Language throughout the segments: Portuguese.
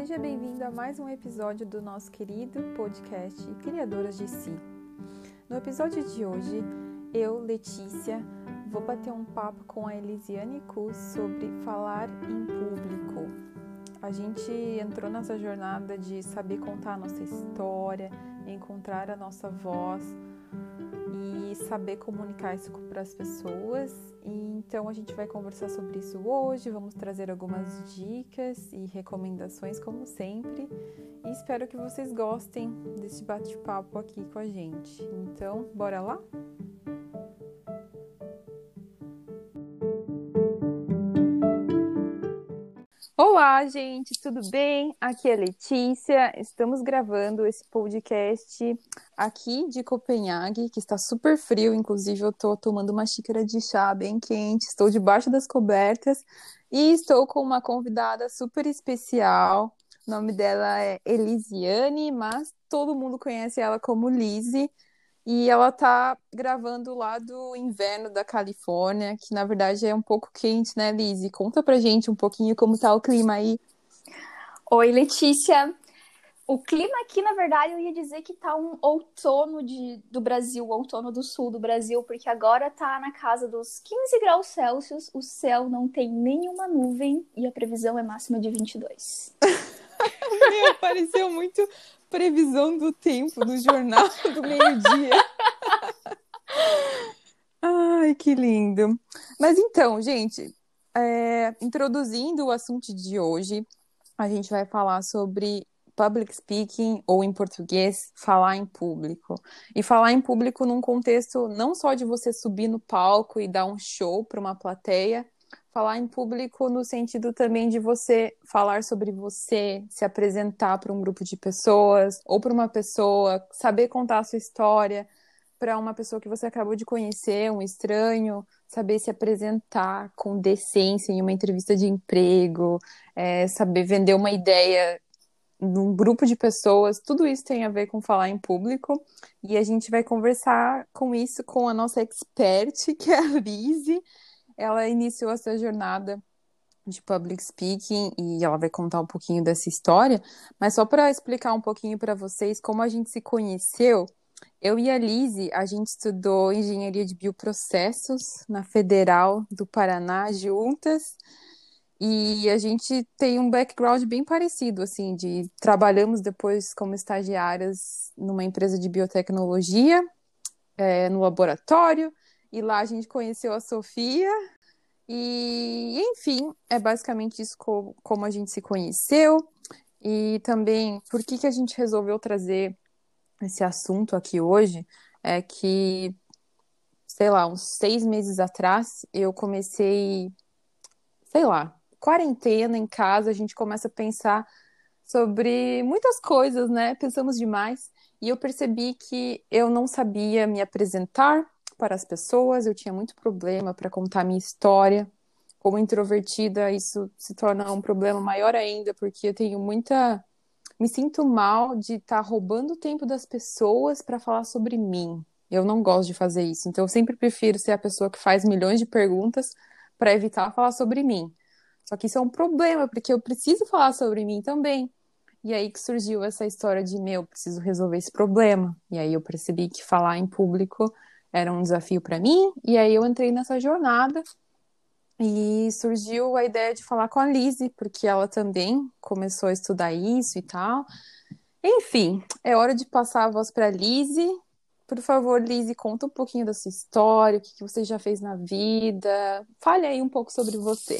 seja bem-vindo a mais um episódio do nosso querido podcast Criadoras de Si. No episódio de hoje, eu, Letícia, vou bater um papo com a Elisiane Cus sobre falar em público. A gente entrou nessa jornada de saber contar a nossa história, encontrar a nossa voz e saber comunicar isso para as pessoas. E, então a gente vai conversar sobre isso hoje, vamos trazer algumas dicas e recomendações como sempre. E espero que vocês gostem desse bate-papo aqui com a gente. Então, bora lá? Olá, gente, tudo bem? Aqui é Letícia. Estamos gravando esse podcast aqui de Copenhague, que está super frio. Inclusive, eu estou tomando uma xícara de chá bem quente. Estou debaixo das cobertas e estou com uma convidada super especial. O nome dela é Elisiane, mas todo mundo conhece ela como Lizzie. E ela tá gravando lá do inverno da Califórnia, que na verdade é um pouco quente, né, Lizzie? Conta pra gente um pouquinho como tá o clima aí. Oi, Letícia. O clima aqui, na verdade, eu ia dizer que tá um outono de, do Brasil, outono do sul do Brasil, porque agora tá na casa dos 15 graus Celsius, o céu não tem nenhuma nuvem e a previsão é máxima de 22. Meu, pareceu muito previsão do tempo do jornal do meio-dia. Ai, que lindo. Mas então, gente, é, introduzindo o assunto de hoje, a gente vai falar sobre public speaking, ou em português, falar em público. E falar em público num contexto não só de você subir no palco e dar um show para uma plateia, falar em público no sentido também de você falar sobre você, se apresentar para um grupo de pessoas ou para uma pessoa, saber contar a sua história para uma pessoa que você acabou de conhecer, um estranho, saber se apresentar com decência em uma entrevista de emprego, é, saber vender uma ideia num grupo de pessoas, tudo isso tem a ver com falar em público. E a gente vai conversar com isso com a nossa expert, que é a Lizzie ela iniciou essa jornada de public speaking e ela vai contar um pouquinho dessa história, mas só para explicar um pouquinho para vocês como a gente se conheceu, eu e a Lise, a gente estudou engenharia de bioprocessos na Federal do Paraná juntas. E a gente tem um background bem parecido, assim, de trabalhamos depois como estagiárias numa empresa de biotecnologia, é, no laboratório, e lá a gente conheceu a Sofia. E, enfim, é basicamente isso co como a gente se conheceu. E também, por que, que a gente resolveu trazer esse assunto aqui hoje? É que, sei lá, uns seis meses atrás, eu comecei, sei lá, quarentena em casa, a gente começa a pensar sobre muitas coisas, né? Pensamos demais. E eu percebi que eu não sabia me apresentar, para as pessoas, eu tinha muito problema para contar minha história. Como introvertida, isso se torna um problema maior ainda, porque eu tenho muita. Me sinto mal de estar tá roubando o tempo das pessoas para falar sobre mim. Eu não gosto de fazer isso. Então, eu sempre prefiro ser a pessoa que faz milhões de perguntas para evitar falar sobre mim. Só que isso é um problema, porque eu preciso falar sobre mim também. E aí que surgiu essa história de, meu, preciso resolver esse problema. E aí eu percebi que falar em público era um desafio para mim, e aí eu entrei nessa jornada e surgiu a ideia de falar com a Lise, porque ela também começou a estudar isso e tal. Enfim, é hora de passar a voz para a Lise. Por favor, Lise, conta um pouquinho da sua história, o que, você já fez na vida. Fale aí um pouco sobre você.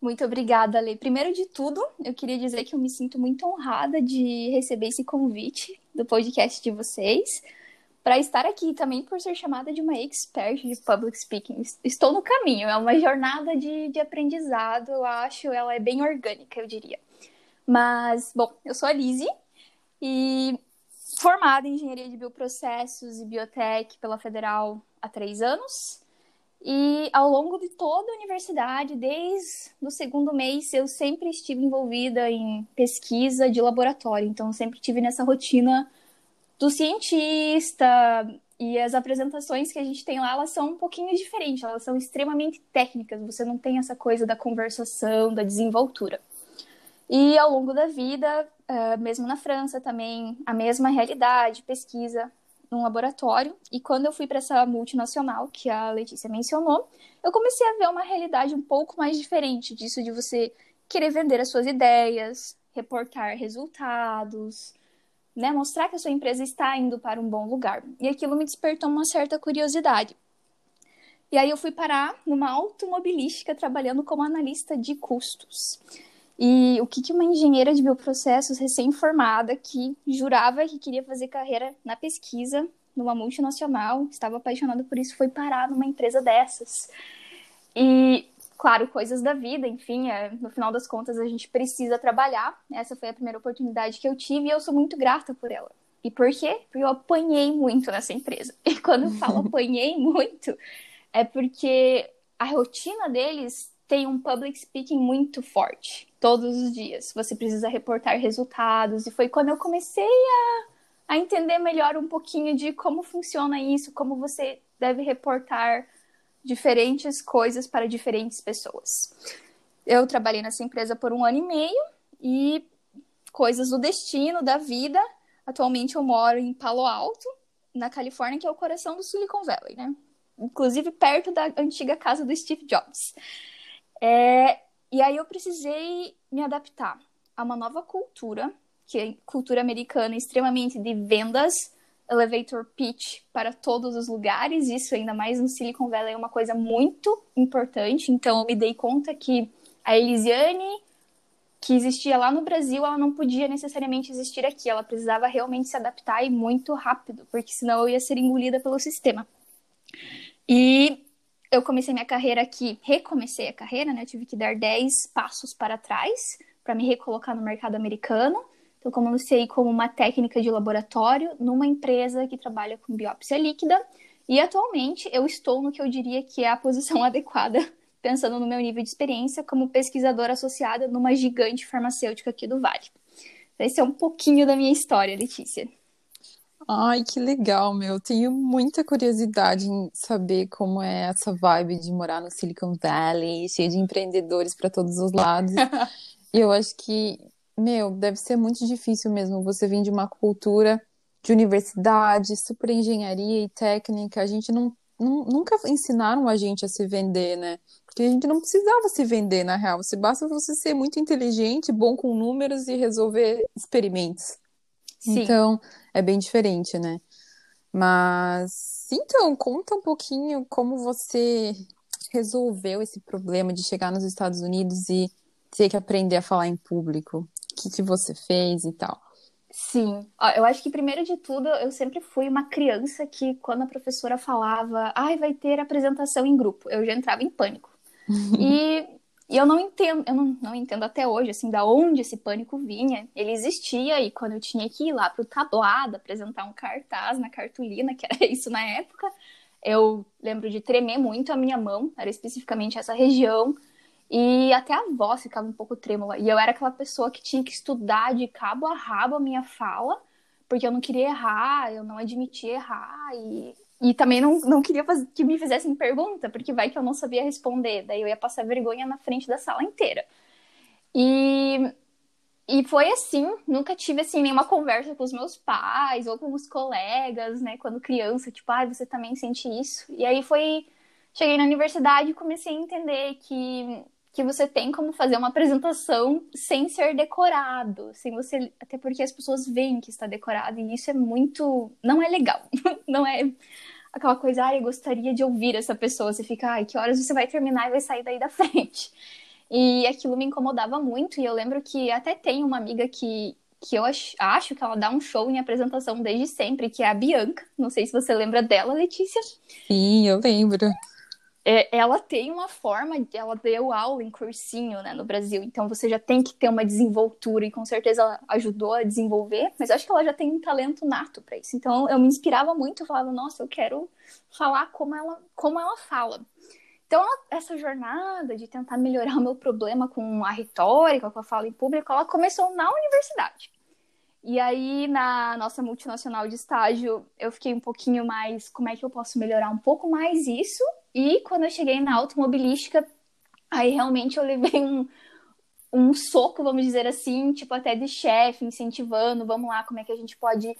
Muito obrigada, Lê. Primeiro de tudo, eu queria dizer que eu me sinto muito honrada de receber esse convite do podcast de vocês para estar aqui também por ser chamada de uma expert de public speaking. Estou no caminho, é uma jornada de, de aprendizado, eu acho, ela é bem orgânica, eu diria. Mas, bom, eu sou a Lizzie e formada em engenharia de bioprocessos e biotech pela Federal há três anos. E ao longo de toda a universidade, desde o segundo mês, eu sempre estive envolvida em pesquisa de laboratório. Então, sempre tive nessa rotina do cientista e as apresentações que a gente tem lá, elas são um pouquinho diferentes, elas são extremamente técnicas, você não tem essa coisa da conversação, da desenvoltura. E ao longo da vida, uh, mesmo na França também, a mesma realidade, pesquisa num laboratório. E quando eu fui para essa multinacional que a Letícia mencionou, eu comecei a ver uma realidade um pouco mais diferente disso de você querer vender as suas ideias, reportar resultados, né, mostrar que a sua empresa está indo para um bom lugar. E aquilo me despertou uma certa curiosidade. E aí eu fui parar numa automobilística trabalhando como analista de custos. E o que, que uma engenheira de bioprocessos recém-formada que jurava que queria fazer carreira na pesquisa numa multinacional, estava apaixonada por isso, foi parar numa empresa dessas. E, claro, coisas da vida, enfim, é, no final das contas a gente precisa trabalhar. Essa foi a primeira oportunidade que eu tive e eu sou muito grata por ela. E por quê? Porque eu apanhei muito nessa empresa. E quando eu falo apanhei muito, é porque a rotina deles tem um public speaking muito forte todos os dias. Você precisa reportar resultados. E foi quando eu comecei a, a entender melhor um pouquinho de como funciona isso, como você deve reportar diferentes coisas para diferentes pessoas. Eu trabalhei nessa empresa por um ano e meio e coisas do destino, da vida. Atualmente eu moro em Palo Alto, na Califórnia, que é o coração do Silicon Valley, né? Inclusive perto da antiga casa do Steve Jobs. É, e aí eu precisei me adaptar a uma nova cultura, que é cultura americana extremamente de vendas, elevator pitch para todos os lugares, isso ainda mais no Silicon Valley é uma coisa muito importante, então eu me dei conta que a Elisiane que existia lá no Brasil, ela não podia necessariamente existir aqui, ela precisava realmente se adaptar e muito rápido, porque senão eu ia ser engolida pelo sistema. E eu comecei minha carreira aqui, recomecei a carreira, né? Eu tive que dar 10 passos para trás para me recolocar no mercado americano. Então, comecei como uma técnica de laboratório numa empresa que trabalha com biópsia líquida. E atualmente eu estou no que eu diria que é a posição adequada, pensando no meu nível de experiência como pesquisadora associada numa gigante farmacêutica aqui do Vale. Esse é um pouquinho da minha história, Letícia. Ai, que legal, meu. Tenho muita curiosidade em saber como é essa vibe de morar no Silicon Valley, cheio de empreendedores para todos os lados. e eu acho que, meu, deve ser muito difícil mesmo você vir de uma cultura de universidade, super engenharia e técnica. A gente não, não nunca ensinaram a gente a se vender, né? Porque a gente não precisava se vender, na real. Se basta você ser muito inteligente, bom com números e resolver experimentos. Sim. Então, é bem diferente, né? Mas, então, conta um pouquinho como você resolveu esse problema de chegar nos Estados Unidos e ter que aprender a falar em público. Que, que você fez e tal. Sim, eu acho que primeiro de tudo, eu sempre fui uma criança que quando a professora falava, ai, vai ter apresentação em grupo, eu já entrava em pânico. e e eu não entendo, eu não, não entendo até hoje, assim, da onde esse pânico vinha. Ele existia e quando eu tinha que ir lá pro tablado, apresentar um cartaz na cartolina, que era isso na época, eu lembro de tremer muito a minha mão, era especificamente essa região, e até a voz ficava um pouco trêmula. E eu era aquela pessoa que tinha que estudar de cabo a rabo a minha fala, porque eu não queria errar, eu não admitia errar, e e também não, não queria que me fizessem pergunta, porque vai que eu não sabia responder. Daí eu ia passar vergonha na frente da sala inteira. E, e foi assim, nunca tive assim nenhuma conversa com os meus pais ou com os colegas, né, quando criança, tipo, ah, você também sente isso. E aí foi, cheguei na universidade e comecei a entender que que você tem como fazer uma apresentação sem ser decorado, sem você, até porque as pessoas veem que está decorado e isso é muito, não é legal, não é aquela coisa, ai, eu gostaria de ouvir essa pessoa. Você fica, ai, que horas você vai terminar e vai sair daí da frente. E aquilo me incomodava muito. E eu lembro que até tem uma amiga que, que eu acho que ela dá um show em apresentação desde sempre, que é a Bianca. Não sei se você lembra dela, Letícia. Sim, eu lembro é, ela tem uma forma, ela deu aula em cursinho, né, no Brasil, então você já tem que ter uma desenvoltura e com certeza ela ajudou a desenvolver, mas acho que ela já tem um talento nato para isso. Então eu me inspirava muito, falava, nossa, eu quero falar como ela, como ela fala. Então essa jornada de tentar melhorar o meu problema com a retórica, com a fala em público, ela começou na universidade. E aí, na nossa multinacional de estágio, eu fiquei um pouquinho mais, como é que eu posso melhorar um pouco mais isso? E quando eu cheguei na automobilística, aí realmente eu levei um, um soco, vamos dizer assim, tipo até de chefe, incentivando, vamos lá, como é que a gente pode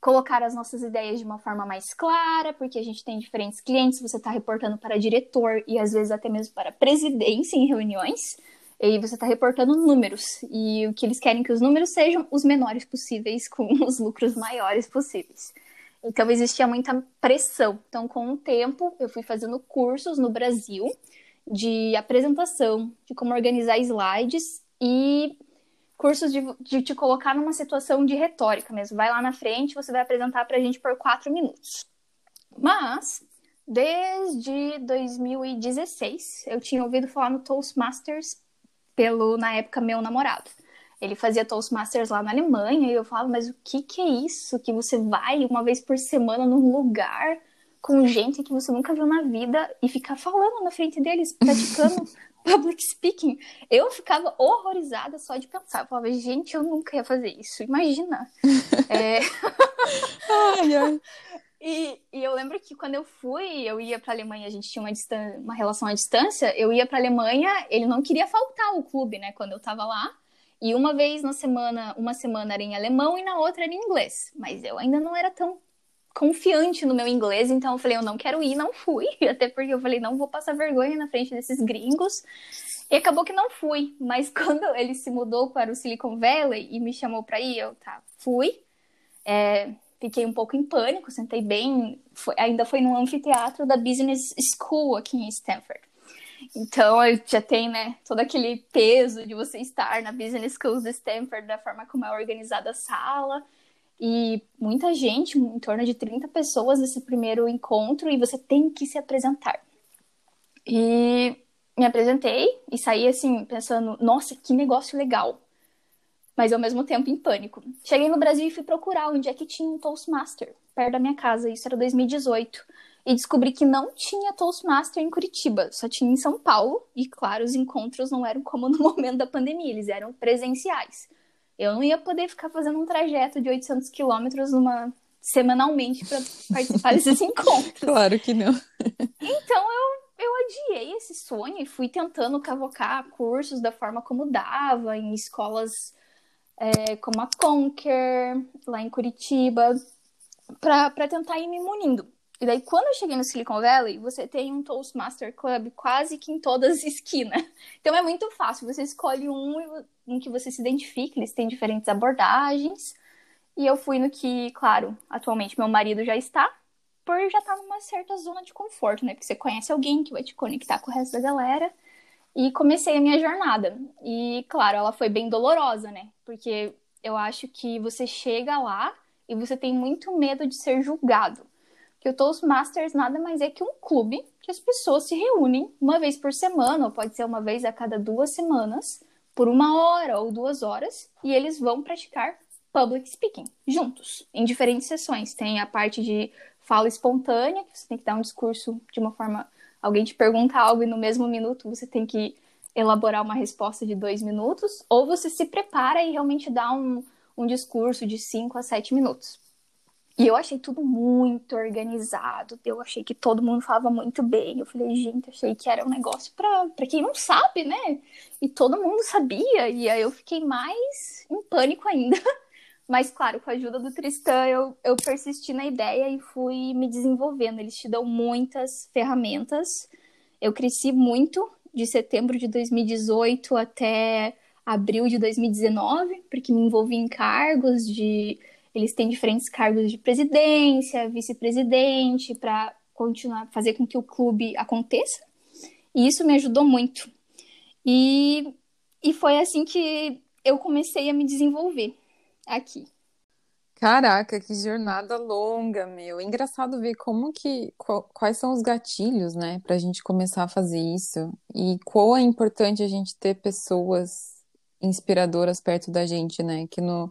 colocar as nossas ideias de uma forma mais clara, porque a gente tem diferentes clientes, você está reportando para diretor e às vezes até mesmo para presidência em reuniões, e você está reportando números, e o que eles querem que os números sejam os menores possíveis, com os lucros maiores possíveis. Então existia muita pressão. Então, com o tempo, eu fui fazendo cursos no Brasil de apresentação, de como organizar slides e cursos de, de te colocar numa situação de retórica mesmo. Vai lá na frente, você vai apresentar para a gente por quatro minutos. Mas, desde 2016, eu tinha ouvido falar no Toastmasters pelo, na época, meu namorado. Ele fazia Toastmasters lá na Alemanha e eu falava, mas o que, que é isso? Que você vai uma vez por semana num lugar com gente que você nunca viu na vida e ficar falando na frente deles, praticando public speaking. Eu ficava horrorizada só de pensar. Eu falava, gente, eu nunca ia fazer isso. Imagina. é... ai, ai. E, e, eu lembro que quando eu fui, eu ia para Alemanha, a gente tinha uma, uma relação à distância. Eu ia para Alemanha, ele não queria faltar o clube, né? Quando eu tava lá. E uma vez na semana, uma semana era em alemão e na outra era em inglês. Mas eu ainda não era tão confiante no meu inglês, então eu falei, eu não quero ir, não fui. Até porque eu falei, não vou passar vergonha na frente desses gringos. E acabou que não fui, mas quando ele se mudou para o Silicon Valley e me chamou para ir, eu tá, fui. É, fiquei um pouco em pânico, sentei bem, foi, ainda foi no anfiteatro da Business School aqui em Stanford. Então já tem, né, todo aquele peso de você estar na Business School de Stanford, da forma como é organizada a sala. E muita gente, em torno de 30 pessoas nesse primeiro encontro, e você tem que se apresentar. E me apresentei e saí assim, pensando, nossa, que negócio legal. Mas ao mesmo tempo em pânico. Cheguei no Brasil e fui procurar onde é que tinha um Toastmaster, perto da minha casa, isso era 2018. E descobri que não tinha Toastmaster em Curitiba, só tinha em São Paulo. E claro, os encontros não eram como no momento da pandemia, eles eram presenciais. Eu não ia poder ficar fazendo um trajeto de 800 quilômetros numa semanalmente para participar desses encontros. Claro que não. então eu, eu adiei esse sonho e fui tentando cavocar cursos da forma como dava, em escolas é, como a Conquer, lá em Curitiba, para tentar ir me munindo. E daí, quando eu cheguei no Silicon Valley, você tem um Toastmaster Club quase que em todas as esquinas. Então é muito fácil. Você escolhe um em que você se identifica, eles têm diferentes abordagens. E eu fui no que, claro, atualmente meu marido já está, por já estar tá numa certa zona de conforto, né? Porque você conhece alguém que vai te conectar com o resto da galera. E comecei a minha jornada. E, claro, ela foi bem dolorosa, né? Porque eu acho que você chega lá e você tem muito medo de ser julgado que o Toastmasters nada mais é que um clube que as pessoas se reúnem uma vez por semana, ou pode ser uma vez a cada duas semanas, por uma hora ou duas horas, e eles vão praticar public speaking juntos, em diferentes sessões. Tem a parte de fala espontânea, que você tem que dar um discurso de uma forma. Alguém te pergunta algo e no mesmo minuto você tem que elaborar uma resposta de dois minutos, ou você se prepara e realmente dá um, um discurso de cinco a sete minutos. E eu achei tudo muito organizado. Eu achei que todo mundo falava muito bem. Eu falei, gente, achei que era um negócio pra quem não sabe, né? E todo mundo sabia. E aí eu fiquei mais em pânico ainda. Mas, claro, com a ajuda do Tristan, eu, eu persisti na ideia e fui me desenvolvendo. Eles te dão muitas ferramentas. Eu cresci muito de setembro de 2018 até abril de 2019, porque me envolvi em cargos de eles têm diferentes cargos de presidência, vice-presidente, para continuar fazer com que o clube aconteça. E isso me ajudou muito. E, e foi assim que eu comecei a me desenvolver aqui. Caraca, que jornada longa, meu. Engraçado ver como que quais são os gatilhos, né, para a gente começar a fazer isso e quão é importante a gente ter pessoas inspiradoras perto da gente, né, que no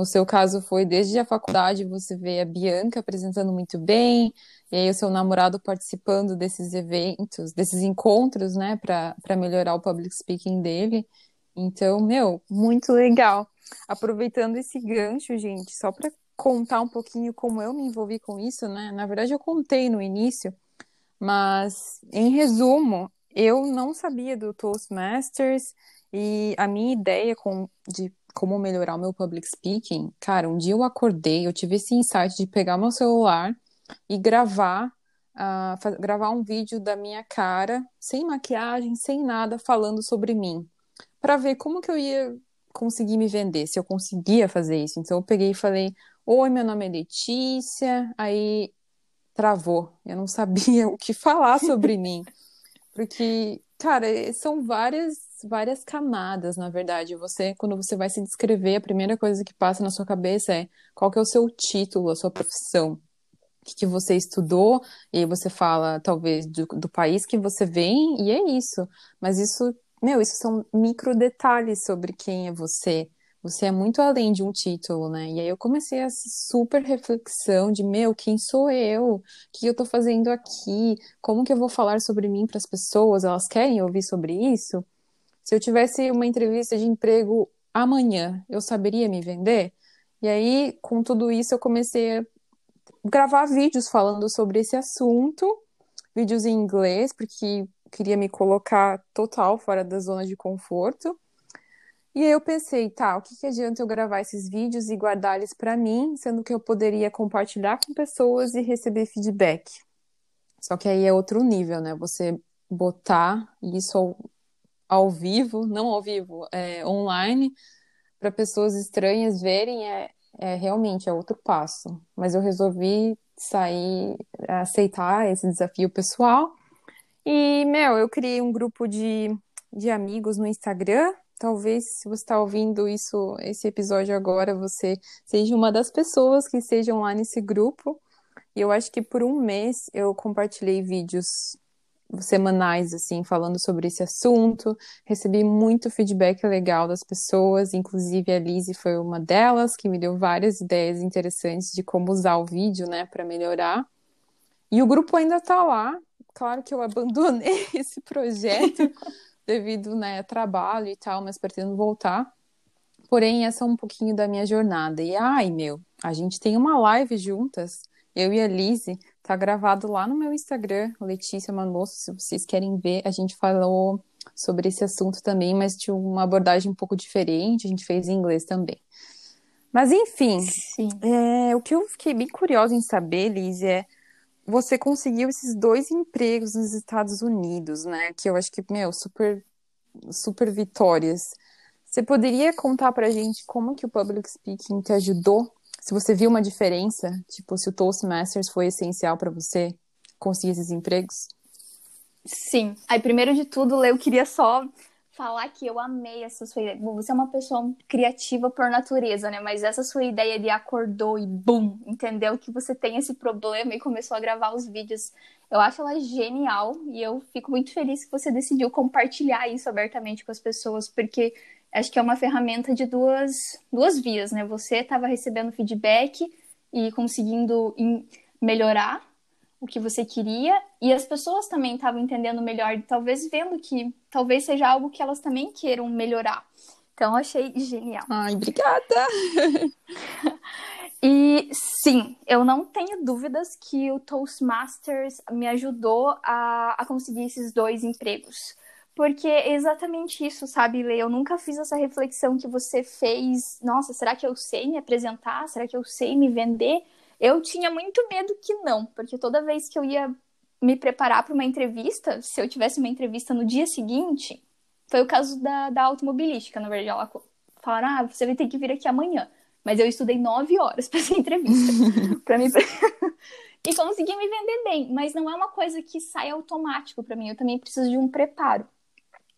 no seu caso, foi desde a faculdade, você vê a Bianca apresentando muito bem, e aí o seu namorado participando desses eventos, desses encontros, né, para melhorar o public speaking dele. Então, meu, muito legal. Aproveitando esse gancho, gente, só para contar um pouquinho como eu me envolvi com isso, né? Na verdade, eu contei no início, mas em resumo, eu não sabia do Toastmasters, E a minha ideia com, de como melhorar o meu public speaking, cara, um dia eu acordei, eu tive esse insight de pegar meu celular e gravar, uh, gravar um vídeo da minha cara, sem maquiagem, sem nada, falando sobre mim, para ver como que eu ia conseguir me vender, se eu conseguia fazer isso. Então eu peguei e falei: Oi, meu nome é Letícia. Aí travou, eu não sabia o que falar sobre mim, porque, cara, são várias várias camadas, na verdade. Você, quando você vai se descrever, a primeira coisa que passa na sua cabeça é qual que é o seu título, a sua profissão. O que, você estudou, e você fala, talvez, do, do país que você vem, e é isso. Mas isso, meu, isso são micro detalhes sobre quem é você. Você é muito além de um título, né? E aí eu comecei essa super reflexão de, meu, quem sou eu? O que eu tô fazendo aqui? Como que eu vou falar sobre mim para as pessoas? Elas querem ouvir sobre isso? Se eu tivesse uma entrevista de emprego amanhã, eu saberia me vender? E aí, com tudo isso, eu comecei a gravar vídeos falando sobre esse assunto, vídeos em inglês, porque queria me colocar total fora da zona de conforto. E aí eu pensei, tá, o que, que adianta eu gravar esses vídeos e guardar eles para mim, sendo que eu poderia compartilhar com pessoas e receber feedback? Só que aí é outro nível, né? Você botar isso ao vivo, não ao vivo, é, online, para pessoas estranhas verem, é, é realmente é outro passo. Mas eu resolvi sair, aceitar esse desafio pessoal. E, meu, eu criei um grupo de, de amigos no Instagram. Talvez, se você está ouvindo isso, esse episódio agora, você seja uma das pessoas que estejam lá nesse grupo. E eu acho que por um mês eu compartilhei vídeos semanais, assim, falando sobre esse assunto. Recebi muito feedback legal das pessoas, inclusive a Lizzie foi uma delas, que me deu várias ideias interessantes de como usar o vídeo, né, para melhorar. E o grupo ainda tá lá. Claro que eu abandonei esse projeto devido, né, trabalho e tal, mas pretendo voltar. Porém, essa é um pouquinho da minha jornada. E ai, meu, a gente tem uma live juntas, eu e a Lizzie, Tá gravado lá no meu Instagram, Letícia Manosso, se vocês querem ver. A gente falou sobre esse assunto também, mas de uma abordagem um pouco diferente. A gente fez em inglês também. Mas enfim, é, o que eu fiquei bem curiosa em saber, Liz, é você conseguiu esses dois empregos nos Estados Unidos, né? Que eu acho que, meu, super, super vitórias. Você poderia contar pra gente como que o public speaking te ajudou se você viu uma diferença, tipo, se o Toastmasters foi essencial para você conseguir esses empregos? Sim. Aí, primeiro de tudo, eu queria só falar que eu amei essa sua ideia. Bom, você é uma pessoa criativa por natureza, né? Mas essa sua ideia de acordou e bum, entendeu que você tem esse problema e começou a gravar os vídeos. Eu acho ela genial e eu fico muito feliz que você decidiu compartilhar isso abertamente com as pessoas, porque acho que é uma ferramenta de duas, duas vias, né? Você estava recebendo feedback e conseguindo melhorar o que você queria, e as pessoas também estavam entendendo melhor, talvez vendo que talvez seja algo que elas também queiram melhorar. Então, achei genial. Ai, obrigada! e sim, eu não tenho dúvidas que o Toastmasters me ajudou a, a conseguir esses dois empregos. Porque é exatamente isso, sabe, Lê? Eu nunca fiz essa reflexão que você fez. Nossa, será que eu sei me apresentar? Será que eu sei me vender? Eu tinha muito medo que não, porque toda vez que eu ia me preparar para uma entrevista, se eu tivesse uma entrevista no dia seguinte, foi o caso da, da automobilística, na verdade. Ela falaram, ah, você vai ter que vir aqui amanhã. Mas eu estudei nove horas para essa entrevista. para me... e consegui me vender bem. Mas não é uma coisa que sai automático para mim. Eu também preciso de um preparo.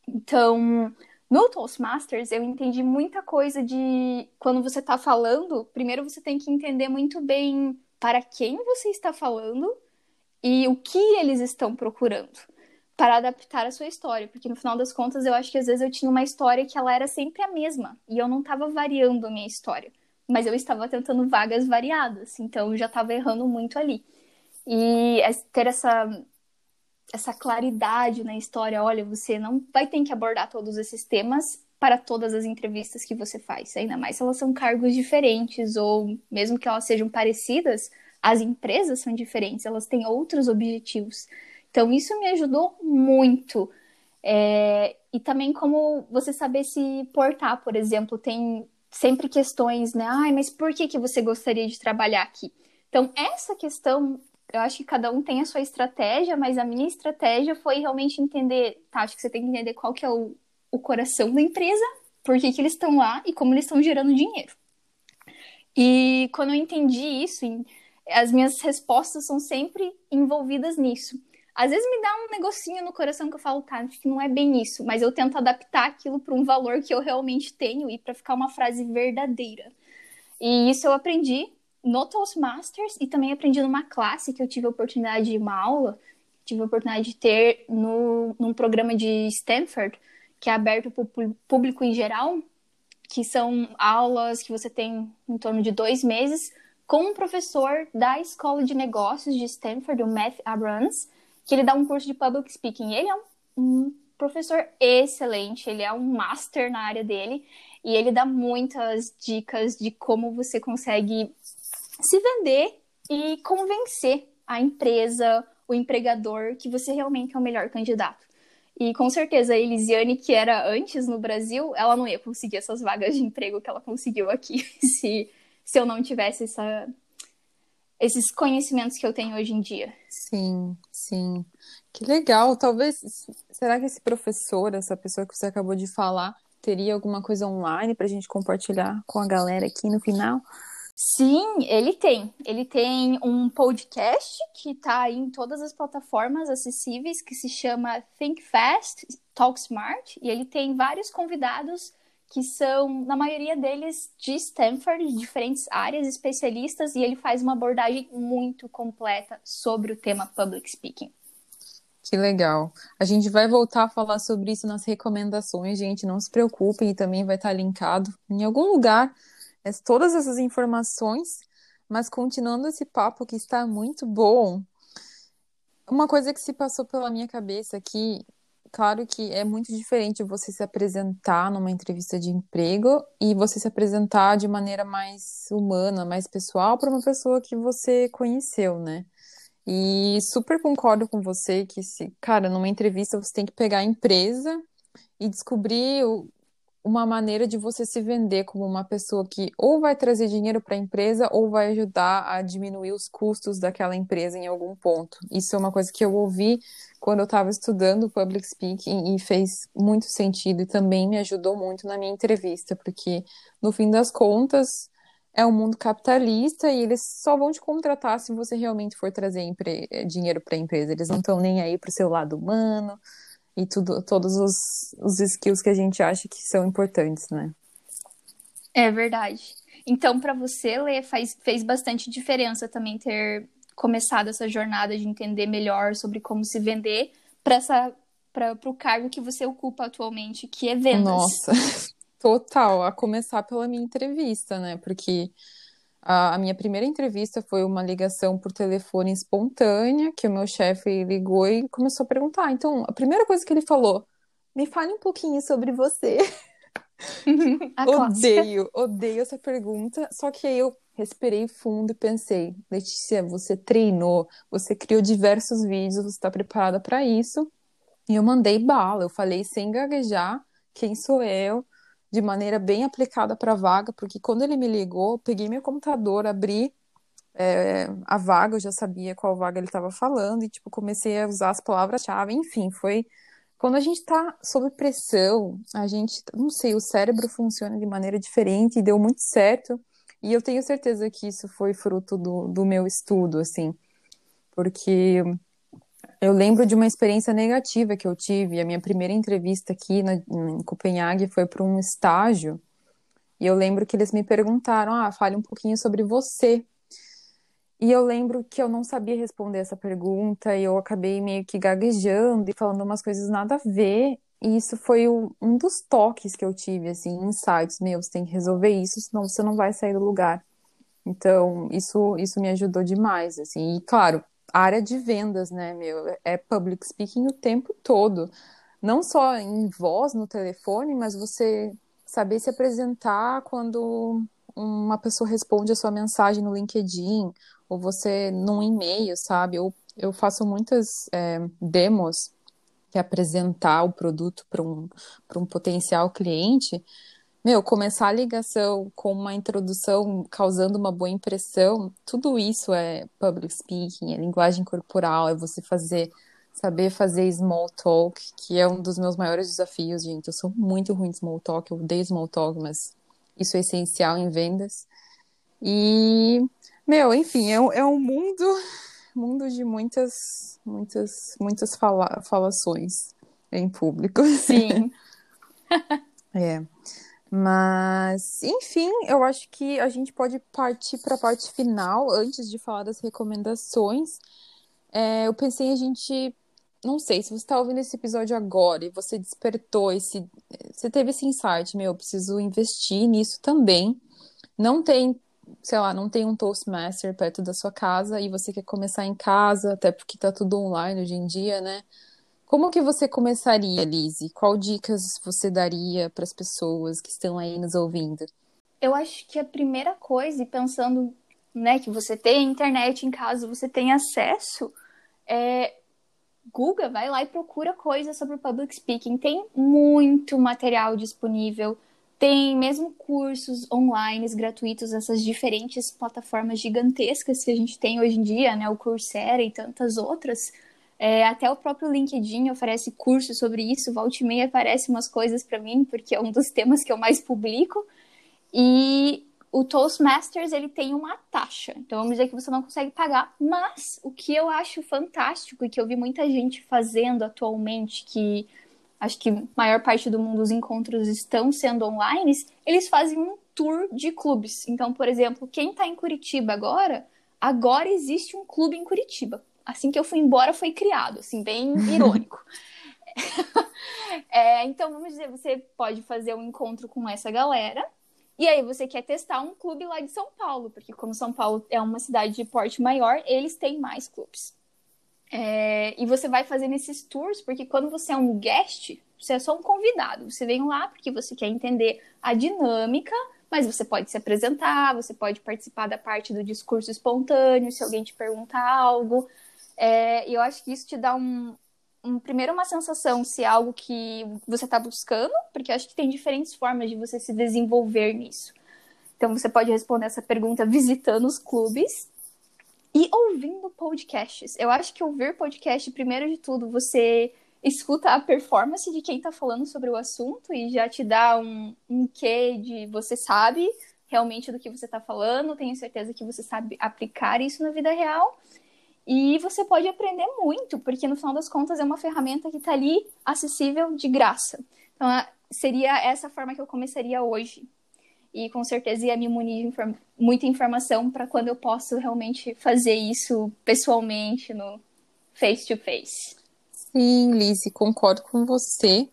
Então, no Toastmasters, eu entendi muita coisa de quando você está falando, primeiro você tem que entender muito bem para quem você está falando e o que eles estão procurando para adaptar a sua história, porque no final das contas eu acho que às vezes eu tinha uma história que ela era sempre a mesma e eu não estava variando a minha história, mas eu estava tentando vagas variadas, então eu já estava errando muito ali. E ter essa essa claridade na história. Olha, você não vai ter que abordar todos esses temas para todas as entrevistas que você faz, ainda mais se elas são cargos diferentes ou mesmo que elas sejam parecidas, as empresas são diferentes, elas têm outros objetivos. Então isso me ajudou muito. É... e também como você saber se portar, por exemplo, tem sempre questões, né? Ai, mas por que, que você gostaria de trabalhar aqui? Então, essa questão, eu acho que cada um tem a sua estratégia, mas a minha estratégia foi realmente entender, tá? Acho que você tem que entender qual que é o, o coração da empresa, por que, que eles estão lá e como eles estão gerando dinheiro. E quando eu entendi isso, as minhas respostas são sempre envolvidas nisso. Às vezes me dá um negocinho no coração que eu falo, tá, acho que não é bem isso, mas eu tento adaptar aquilo para um valor que eu realmente tenho e para ficar uma frase verdadeira. E isso eu aprendi no Toastmasters e também aprendi numa classe que eu tive a oportunidade de uma aula, tive a oportunidade de ter no, num programa de Stanford, que é aberto para o público em geral, que são aulas que você tem em torno de dois meses, com um professor da Escola de Negócios de Stanford, o Matt Abrams, que ele dá um curso de public speaking. Ele é um, um professor excelente, ele é um master na área dele e ele dá muitas dicas de como você consegue se vender e convencer a empresa, o empregador, que você realmente é o melhor candidato. E com certeza a Elisiane, que era antes no Brasil, ela não ia conseguir essas vagas de emprego que ela conseguiu aqui se, se eu não tivesse essa, esses conhecimentos que eu tenho hoje em dia. Sim, sim. Que legal. Talvez. Será que esse professor, essa pessoa que você acabou de falar, teria alguma coisa online para a gente compartilhar com a galera aqui no final? Sim, ele tem. Ele tem um podcast que está em todas as plataformas acessíveis que se chama Think Fast, Talk Smart, e ele tem vários convidados que são, na maioria deles, de Stanford, de diferentes áreas, especialistas, e ele faz uma abordagem muito completa sobre o tema public speaking. Que legal. A gente vai voltar a falar sobre isso nas recomendações, gente. Não se preocupem, também vai estar linkado em algum lugar todas essas informações. Mas continuando esse papo que está muito bom, uma coisa que se passou pela minha cabeça aqui claro que é muito diferente você se apresentar numa entrevista de emprego e você se apresentar de maneira mais humana, mais pessoal para uma pessoa que você conheceu, né? E super concordo com você que se, cara, numa entrevista você tem que pegar a empresa e descobrir o, uma maneira de você se vender como uma pessoa que ou vai trazer dinheiro para a empresa ou vai ajudar a diminuir os custos daquela empresa em algum ponto. Isso é uma coisa que eu ouvi quando eu estava estudando public speaking e fez muito sentido e também me ajudou muito na minha entrevista, porque no fim das contas é um mundo capitalista e eles só vão te contratar se você realmente for trazer dinheiro para a empresa. Eles não estão nem aí para o seu lado humano e tudo, todos os, os skills que a gente acha que são importantes, né? É verdade. Então, para você, Lê, faz, fez bastante diferença também ter começado essa jornada de entender melhor sobre como se vender para o cargo que você ocupa atualmente, que é vendas. Nossa, total. A começar pela minha entrevista, né? Porque a, a, minha primeira entrevista foi uma ligação por telefone espontânea, que o meu chefe ligou e começou a perguntar. Então, a primeira coisa que ele falou, me fale um pouquinho sobre você. odeio, odeio essa pergunta. Só que aí eu respirei fundo e pensei, Letícia, você treinou, você criou diversos vídeos, você está preparada para isso. E eu mandei bala, eu falei sem gaguejar quem sou eu, de maneira bem aplicada para a vaga, porque quando ele me ligou, peguei meu computador, abri é, a vaga, eu já sabia qual vaga ele estava falando, e tipo, comecei a usar as palavras-chave, enfim, foi. Quando a gente está sob pressão, a gente, não sei, o cérebro funciona de maneira diferente e deu muito certo. E eu tenho certeza que isso foi fruto do, do meu estudo, assim, porque eu lembro de uma experiência negativa que eu tive. A minha primeira entrevista aqui na, em Copenhague foi para um estágio. E eu lembro que eles me perguntaram: ah, fale um pouquinho sobre você. E eu lembro que eu não sabia responder essa pergunta e eu acabei meio que gaguejando e falando umas coisas nada a ver. E isso foi o, um dos toques que eu tive, assim, insights meus. Tem que resolver isso, senão você não vai sair do lugar. Então, isso, isso me ajudou demais, assim. E, claro, área de vendas, né, meu? É public speaking o tempo todo. Não só em voz no telefone, mas você saber se apresentar quando uma pessoa responde a sua mensagem no LinkedIn, ou você num e-mail, sabe? Eu, eu faço muitas é, demos quer apresentar o produto para um, um potencial cliente, meu, começar a ligação com uma introdução causando uma boa impressão, tudo isso é public speaking, é linguagem corporal, é você fazer, saber fazer small talk, que é um dos meus maiores desafios, gente. Eu sou muito ruim de small talk, eu odeio small talk, mas isso é essencial em vendas. E, meu, enfim, é, é um mundo, mundo de muitas, muitas, muitas fala, falações em público. Sim. é. Mas, enfim, eu acho que a gente pode partir para a parte final, antes de falar das recomendações. É, eu pensei a gente. Não sei, se você está ouvindo esse episódio agora e você despertou esse. Você teve esse insight, meu, eu preciso investir nisso também. Não tem, sei lá, não tem um Toastmaster perto da sua casa e você quer começar em casa, até porque tá tudo online hoje em dia, né? Como que você começaria, Lizzie? Qual dicas você daria para as pessoas que estão aí nos ouvindo? Eu acho que a primeira coisa, e pensando né, que você tem internet em casa, você tem acesso, é Google, vai lá e procura coisas sobre public speaking. Tem muito material disponível, tem mesmo cursos online gratuitos, essas diferentes plataformas gigantescas que a gente tem hoje em dia, né, o Coursera e tantas outras. É, até o próprio LinkedIn oferece cursos sobre isso, volta e meia aparece umas coisas para mim, porque é um dos temas que eu mais publico. E o Toastmasters, ele tem uma taxa. Então, vamos dizer que você não consegue pagar. Mas, o que eu acho fantástico e que eu vi muita gente fazendo atualmente, que acho que a maior parte do mundo os encontros estão sendo online, eles fazem um tour de clubes. Então, por exemplo, quem está em Curitiba agora, agora existe um clube em Curitiba assim que eu fui embora foi criado, assim, bem irônico. é, então, vamos dizer, você pode fazer um encontro com essa galera, e aí você quer testar um clube lá de São Paulo, porque como São Paulo é uma cidade de porte maior, eles têm mais clubes. É, e você vai fazendo esses tours, porque quando você é um guest, você é só um convidado. Você vem lá porque você quer entender a dinâmica mas você pode se apresentar, você pode participar da parte do discurso espontâneo, se alguém te perguntar algo. É, e eu acho que isso te dá um, um, primeiro uma sensação se é algo que você está buscando, porque eu acho que tem diferentes formas de você se desenvolver nisso. Então você pode responder essa pergunta visitando os clubes e ouvindo podcasts. Eu acho que ouvir podcast, primeiro de tudo, você escuta a performance de quem está falando sobre o assunto e já te dá um, um quê de você sabe realmente do que você está falando, tenho certeza que você sabe aplicar isso na vida real. E você pode aprender muito, porque no final das contas é uma ferramenta que está ali acessível de graça. Então, seria essa forma que eu começaria hoje. E com certeza ia me munir inform muita informação para quando eu posso realmente fazer isso pessoalmente, no face to face. Sim, Lizzie, concordo com você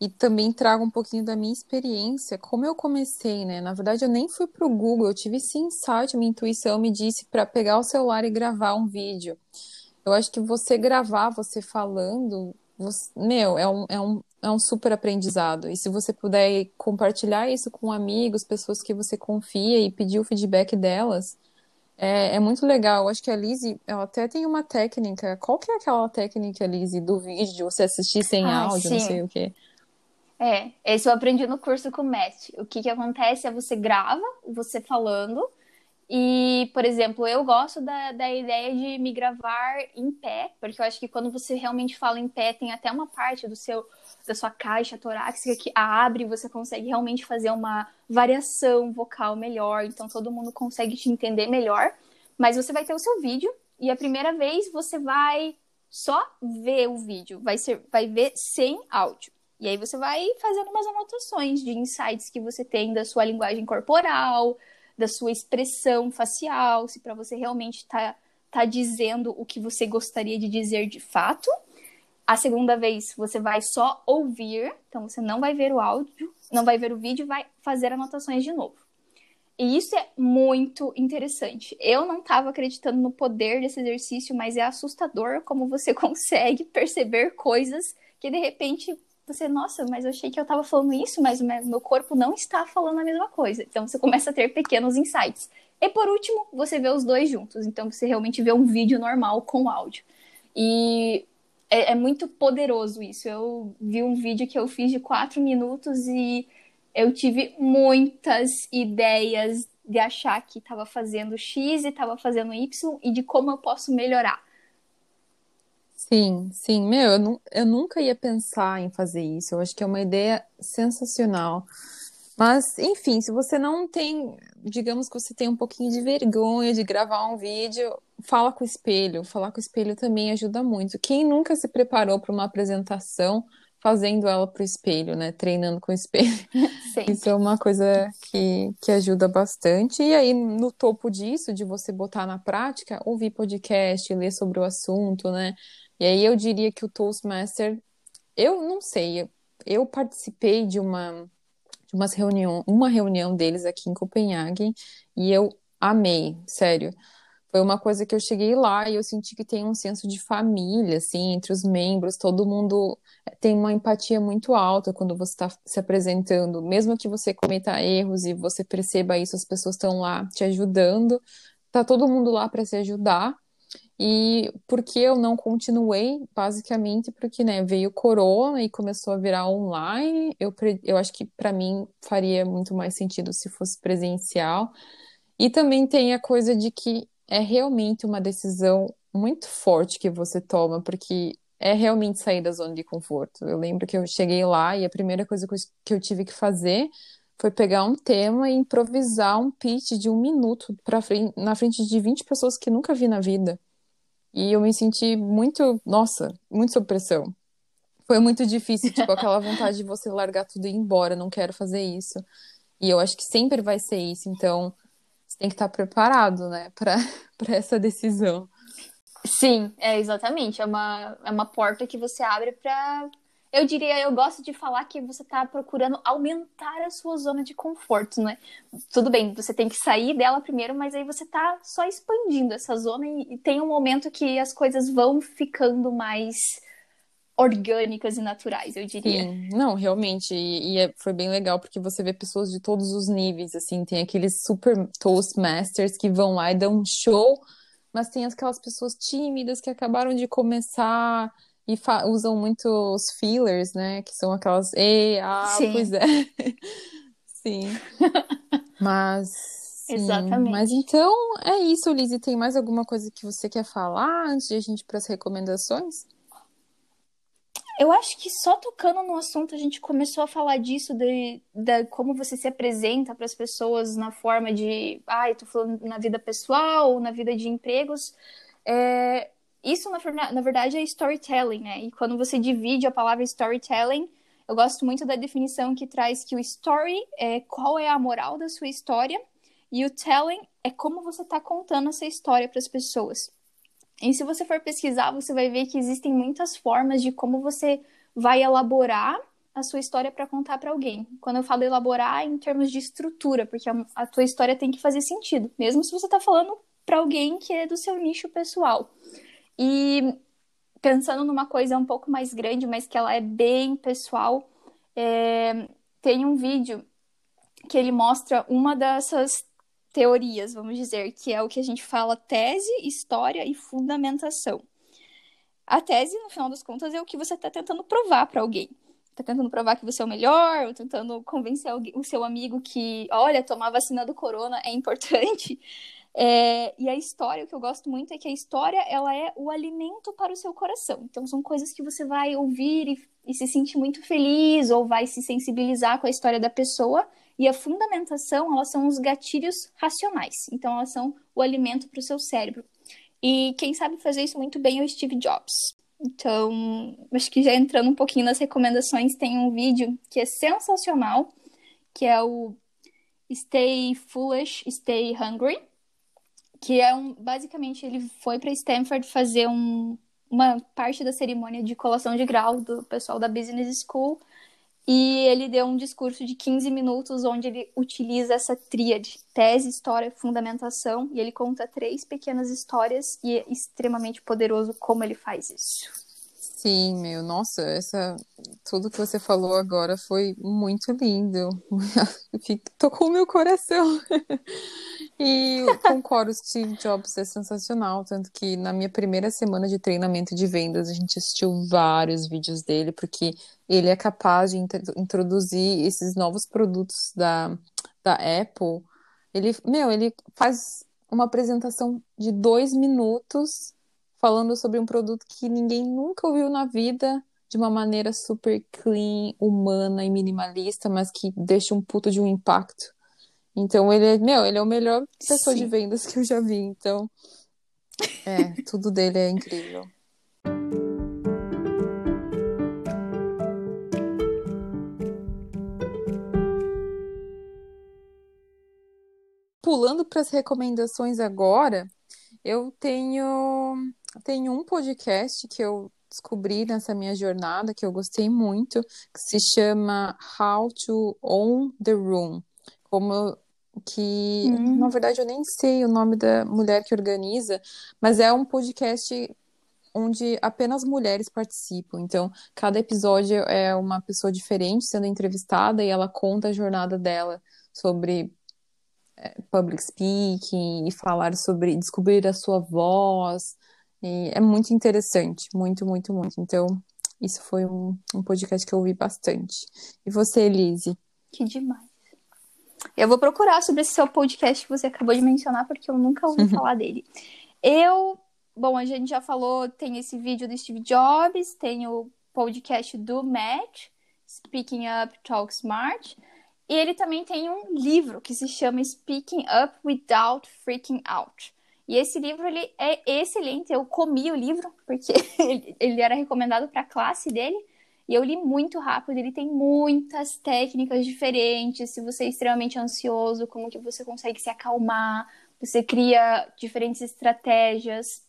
e também trago um pouquinho da minha experiência, como eu comecei, né? Na verdade, eu nem fui para o Google, eu tive esse insight, minha intuição me disse para pegar o celular e gravar um vídeo. Eu acho que você gravar, você falando, você, meu, é um, é, um, é um super aprendizado. E se você puder compartilhar isso com amigos, pessoas que você confia e pedir o feedback delas, é, é muito legal. Eu acho que a Lizzie, ela até tem uma técnica. Qual que é aquela técnica, Lizzie, do vídeo? Você assistir sem ah, áudio, sim. não sei o quê. É, esse eu aprendi no curso com o Mestre. O que que acontece é você grava você falando e, por exemplo, eu gosto da, da ideia de me gravar em pé, porque eu acho que quando você realmente fala em pé, tem até uma parte do seu da sua caixa torácica que abre, você consegue realmente fazer uma variação vocal melhor, então todo mundo consegue te entender melhor. Mas você vai ter o seu vídeo e a primeira vez você vai só ver o vídeo, vai ser vai ver sem áudio. E aí você vai fazendo umas anotações de insights que você tem da sua linguagem corporal, da sua expressão facial, se para você realmente tá, tá dizendo o que você gostaria de dizer de fato. A segunda vez você vai só ouvir, então você não vai ver o áudio, não vai ver o vídeo, vai fazer anotações de novo. E isso é muito interessante. Eu não estava acreditando no poder desse exercício, mas é assustador como você consegue perceber coisas que de repente você, nossa, mas eu achei que eu estava falando isso, mas o meu corpo não está falando a mesma coisa. Então você começa a ter pequenos insights. E por último, você vê os dois juntos. Então você realmente vê um vídeo normal com áudio. E é, é, muito poderoso isso. Eu vi um vídeo que eu fiz de quatro minutos e eu tive muitas ideias de achar que estava fazendo X e estava fazendo Y e de como eu posso melhorar. Sim, sim, meu, eu, eu nunca ia pensar em fazer isso. Eu acho que é uma ideia sensacional. Mas, enfim, se você não tem, digamos que você tem um pouquinho de vergonha de gravar um vídeo, fala com o espelho. Falar com o espelho também ajuda muito. Quem nunca se preparou para uma apresentação fazendo ela para o espelho, né? Treinando com o espelho. Sim. Isso é uma coisa que, que ajuda bastante. E aí, no topo disso, de você botar na prática, ouvir podcast, ler sobre o assunto, né? E aí eu diria que o Toastmaster, eu não sei, eu participei de uma de umas reunião, uma reunião deles aqui em Copenhague e eu amei, sério. Foi uma coisa que eu cheguei lá e eu senti que tem um senso de família, assim, entre os membros, todo mundo tem uma empatia muito alta quando você está se apresentando, mesmo que você cometa erros e você perceba isso, as pessoas estão lá te ajudando, tá todo mundo lá para se ajudar. E por que eu não continuei? Basicamente porque, né, veio corona e começou a virar online. Eu, eu acho que para mim faria muito mais sentido se fosse presencial. E também tem a coisa de que é realmente uma decisão muito forte que você toma, porque é realmente sair da zona de conforto. Eu lembro que eu cheguei lá e a primeira coisa que eu tive que fazer foi pegar um tema e improvisar um pitch de um minuto frente, na frente de 20 pessoas que nunca vi na vida. E eu me senti muito, nossa, muito sob pressão. Foi muito difícil, tipo, aquela vontade de você largar tudo e ir embora, não quero fazer isso. E eu acho que sempre vai ser isso, então você tem que estar preparado, né, para essa decisão. Sim, é exatamente. É uma, é uma porta que você abre para eu diria, eu gosto de falar que você está procurando aumentar a sua zona de conforto, né? Tudo bem, você tem que sair dela primeiro, mas aí você está só expandindo essa zona e, e tem um momento que as coisas vão ficando mais orgânicas e naturais, eu diria. Sim, não, realmente, e, e é, foi bem legal porque você vê pessoas de todos os níveis, assim, tem aqueles super Toastmasters que vão lá e dão um show, mas tem aquelas pessoas tímidas que acabaram de começar, e usam muito os fillers, né? Que são aquelas. E, ah, sim. pois é. sim. Mas. Sim. Exatamente. Mas então é isso, Lizzie. Tem mais alguma coisa que você quer falar antes de a gente ir para as recomendações? Eu acho que só tocando no assunto a gente começou a falar disso, de, de como você se apresenta para as pessoas na forma de. Ah, eu tô falando na vida pessoal na vida de empregos. É, isso, na, na verdade, é storytelling, né? E quando você divide a palavra storytelling, eu gosto muito da definição que traz que o story é qual é a moral da sua história e o telling é como você está contando essa história para as pessoas. E se você for pesquisar, você vai ver que existem muitas formas de como você vai elaborar a sua história para contar para alguém. Quando eu falo elaborar, é em termos de estrutura, porque a, a tua história tem que fazer sentido, mesmo se você está falando para alguém que é do seu nicho pessoal. E pensando numa coisa um pouco mais grande, mas que ela é bem pessoal, é... tem um vídeo que ele mostra uma dessas teorias, vamos dizer, que é o que a gente fala tese, história e fundamentação. A tese, no final das contas, é o que você está tentando provar para alguém. Está tentando provar que você é o melhor, ou tentando convencer o seu amigo que, olha, tomar vacina do corona é importante. É, e a história, o que eu gosto muito é que a história ela é o alimento para o seu coração. Então são coisas que você vai ouvir e, e se sentir muito feliz ou vai se sensibilizar com a história da pessoa. E a fundamentação, elas são os gatilhos racionais. Então elas são o alimento para o seu cérebro. E quem sabe fazer isso muito bem é o Steve Jobs. Então, acho que já entrando um pouquinho nas recomendações, tem um vídeo que é sensacional, que é o Stay Foolish, Stay Hungry que é um basicamente ele foi para Stanford fazer um, uma parte da cerimônia de colação de grau do pessoal da Business School e ele deu um discurso de 15 minutos onde ele utiliza essa tríade, tese, história, fundamentação, e ele conta três pequenas histórias e é extremamente poderoso como ele faz isso. Sim, meu, nossa, essa tudo que você falou agora foi muito lindo. Tocou meu coração. E concordo, Steve Jobs é sensacional, tanto que na minha primeira semana de treinamento de vendas a gente assistiu vários vídeos dele, porque ele é capaz de introduzir esses novos produtos da, da Apple. Ele, meu, ele faz uma apresentação de dois minutos falando sobre um produto que ninguém nunca ouviu na vida, de uma maneira super clean, humana e minimalista, mas que deixa um puto de um impacto. Então ele é, meu, ele é o melhor pessoa Sim. de vendas que eu já vi. Então, é, tudo dele é incrível. Pulando para as recomendações agora, eu tenho tenho um podcast que eu descobri nessa minha jornada que eu gostei muito, que se chama How to Own the Room. Como que, hum. na verdade, eu nem sei o nome da mulher que organiza, mas é um podcast onde apenas mulheres participam. Então, cada episódio é uma pessoa diferente sendo entrevistada e ela conta a jornada dela sobre é, public speaking e falar sobre descobrir a sua voz. E é muito interessante, muito, muito, muito. Então, isso foi um, um podcast que eu ouvi bastante. E você, Elise? Que demais. Eu vou procurar sobre esse seu podcast que você acabou de mencionar, porque eu nunca ouvi uhum. falar dele. Eu, bom, a gente já falou, tem esse vídeo do Steve Jobs, tem o podcast do Matt, Speaking Up Talk Smart, e ele também tem um livro que se chama Speaking Up Without Freaking Out. E esse livro ele é excelente. Eu comi o livro porque ele era recomendado para a classe dele. E eu li muito rápido, ele tem muitas técnicas diferentes. Se você é extremamente ansioso, como que você consegue se acalmar, você cria diferentes estratégias.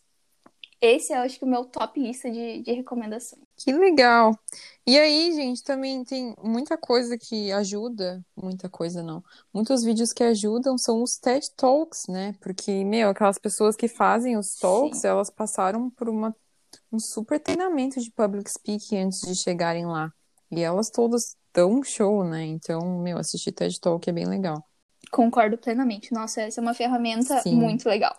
Esse é, acho que, o meu top lista de, de recomendações. Que legal! E aí, gente, também tem muita coisa que ajuda, muita coisa não. Muitos vídeos que ajudam são os TED Talks, né? Porque, meu, aquelas pessoas que fazem os talks, Sim. elas passaram por uma um super treinamento de public speaking antes de chegarem lá. E elas todas dão show, né? Então, meu, assistir TED Talk é bem legal. Concordo plenamente. Nossa, essa é uma ferramenta Sim. muito legal.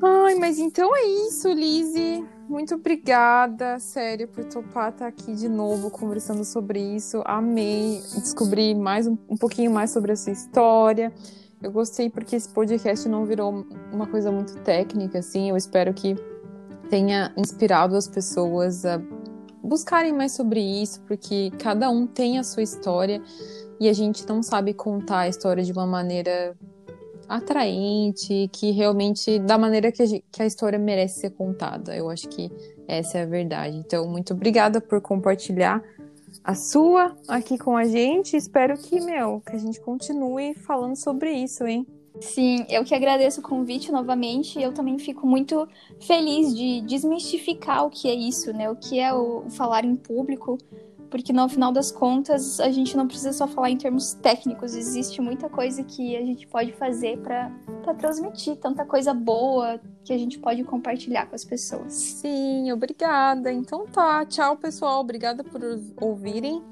Ai, mas então é isso, Lizzie. Muito obrigada, sério, por topar estar aqui de novo conversando sobre isso. Amei descobrir mais um, um pouquinho mais sobre essa história. Eu gostei porque esse podcast não virou uma coisa muito técnica, assim. Eu espero que tenha inspirado as pessoas a buscarem mais sobre isso, porque cada um tem a sua história e a gente não sabe contar a história de uma maneira atraente, que realmente da maneira que a, que a história merece ser contada. Eu acho que essa é a verdade. Então, muito obrigada por compartilhar a sua aqui com a gente. Espero que, meu, que a gente continue falando sobre isso, hein? Sim, eu que agradeço o convite novamente. Eu também fico muito feliz de desmistificar o que é isso, né? O que é o falar em público porque no final das contas a gente não precisa só falar em termos técnicos, existe muita coisa que a gente pode fazer para transmitir, tanta coisa boa que a gente pode compartilhar com as pessoas. Sim, obrigada. Então tá, tchau pessoal, obrigada por ouvirem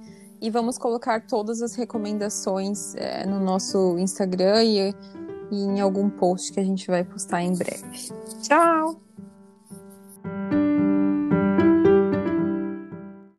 e vamos colocar todas as recomendações é, no nosso Instagram e, e em algum post que a gente vai postar em breve. Tchau!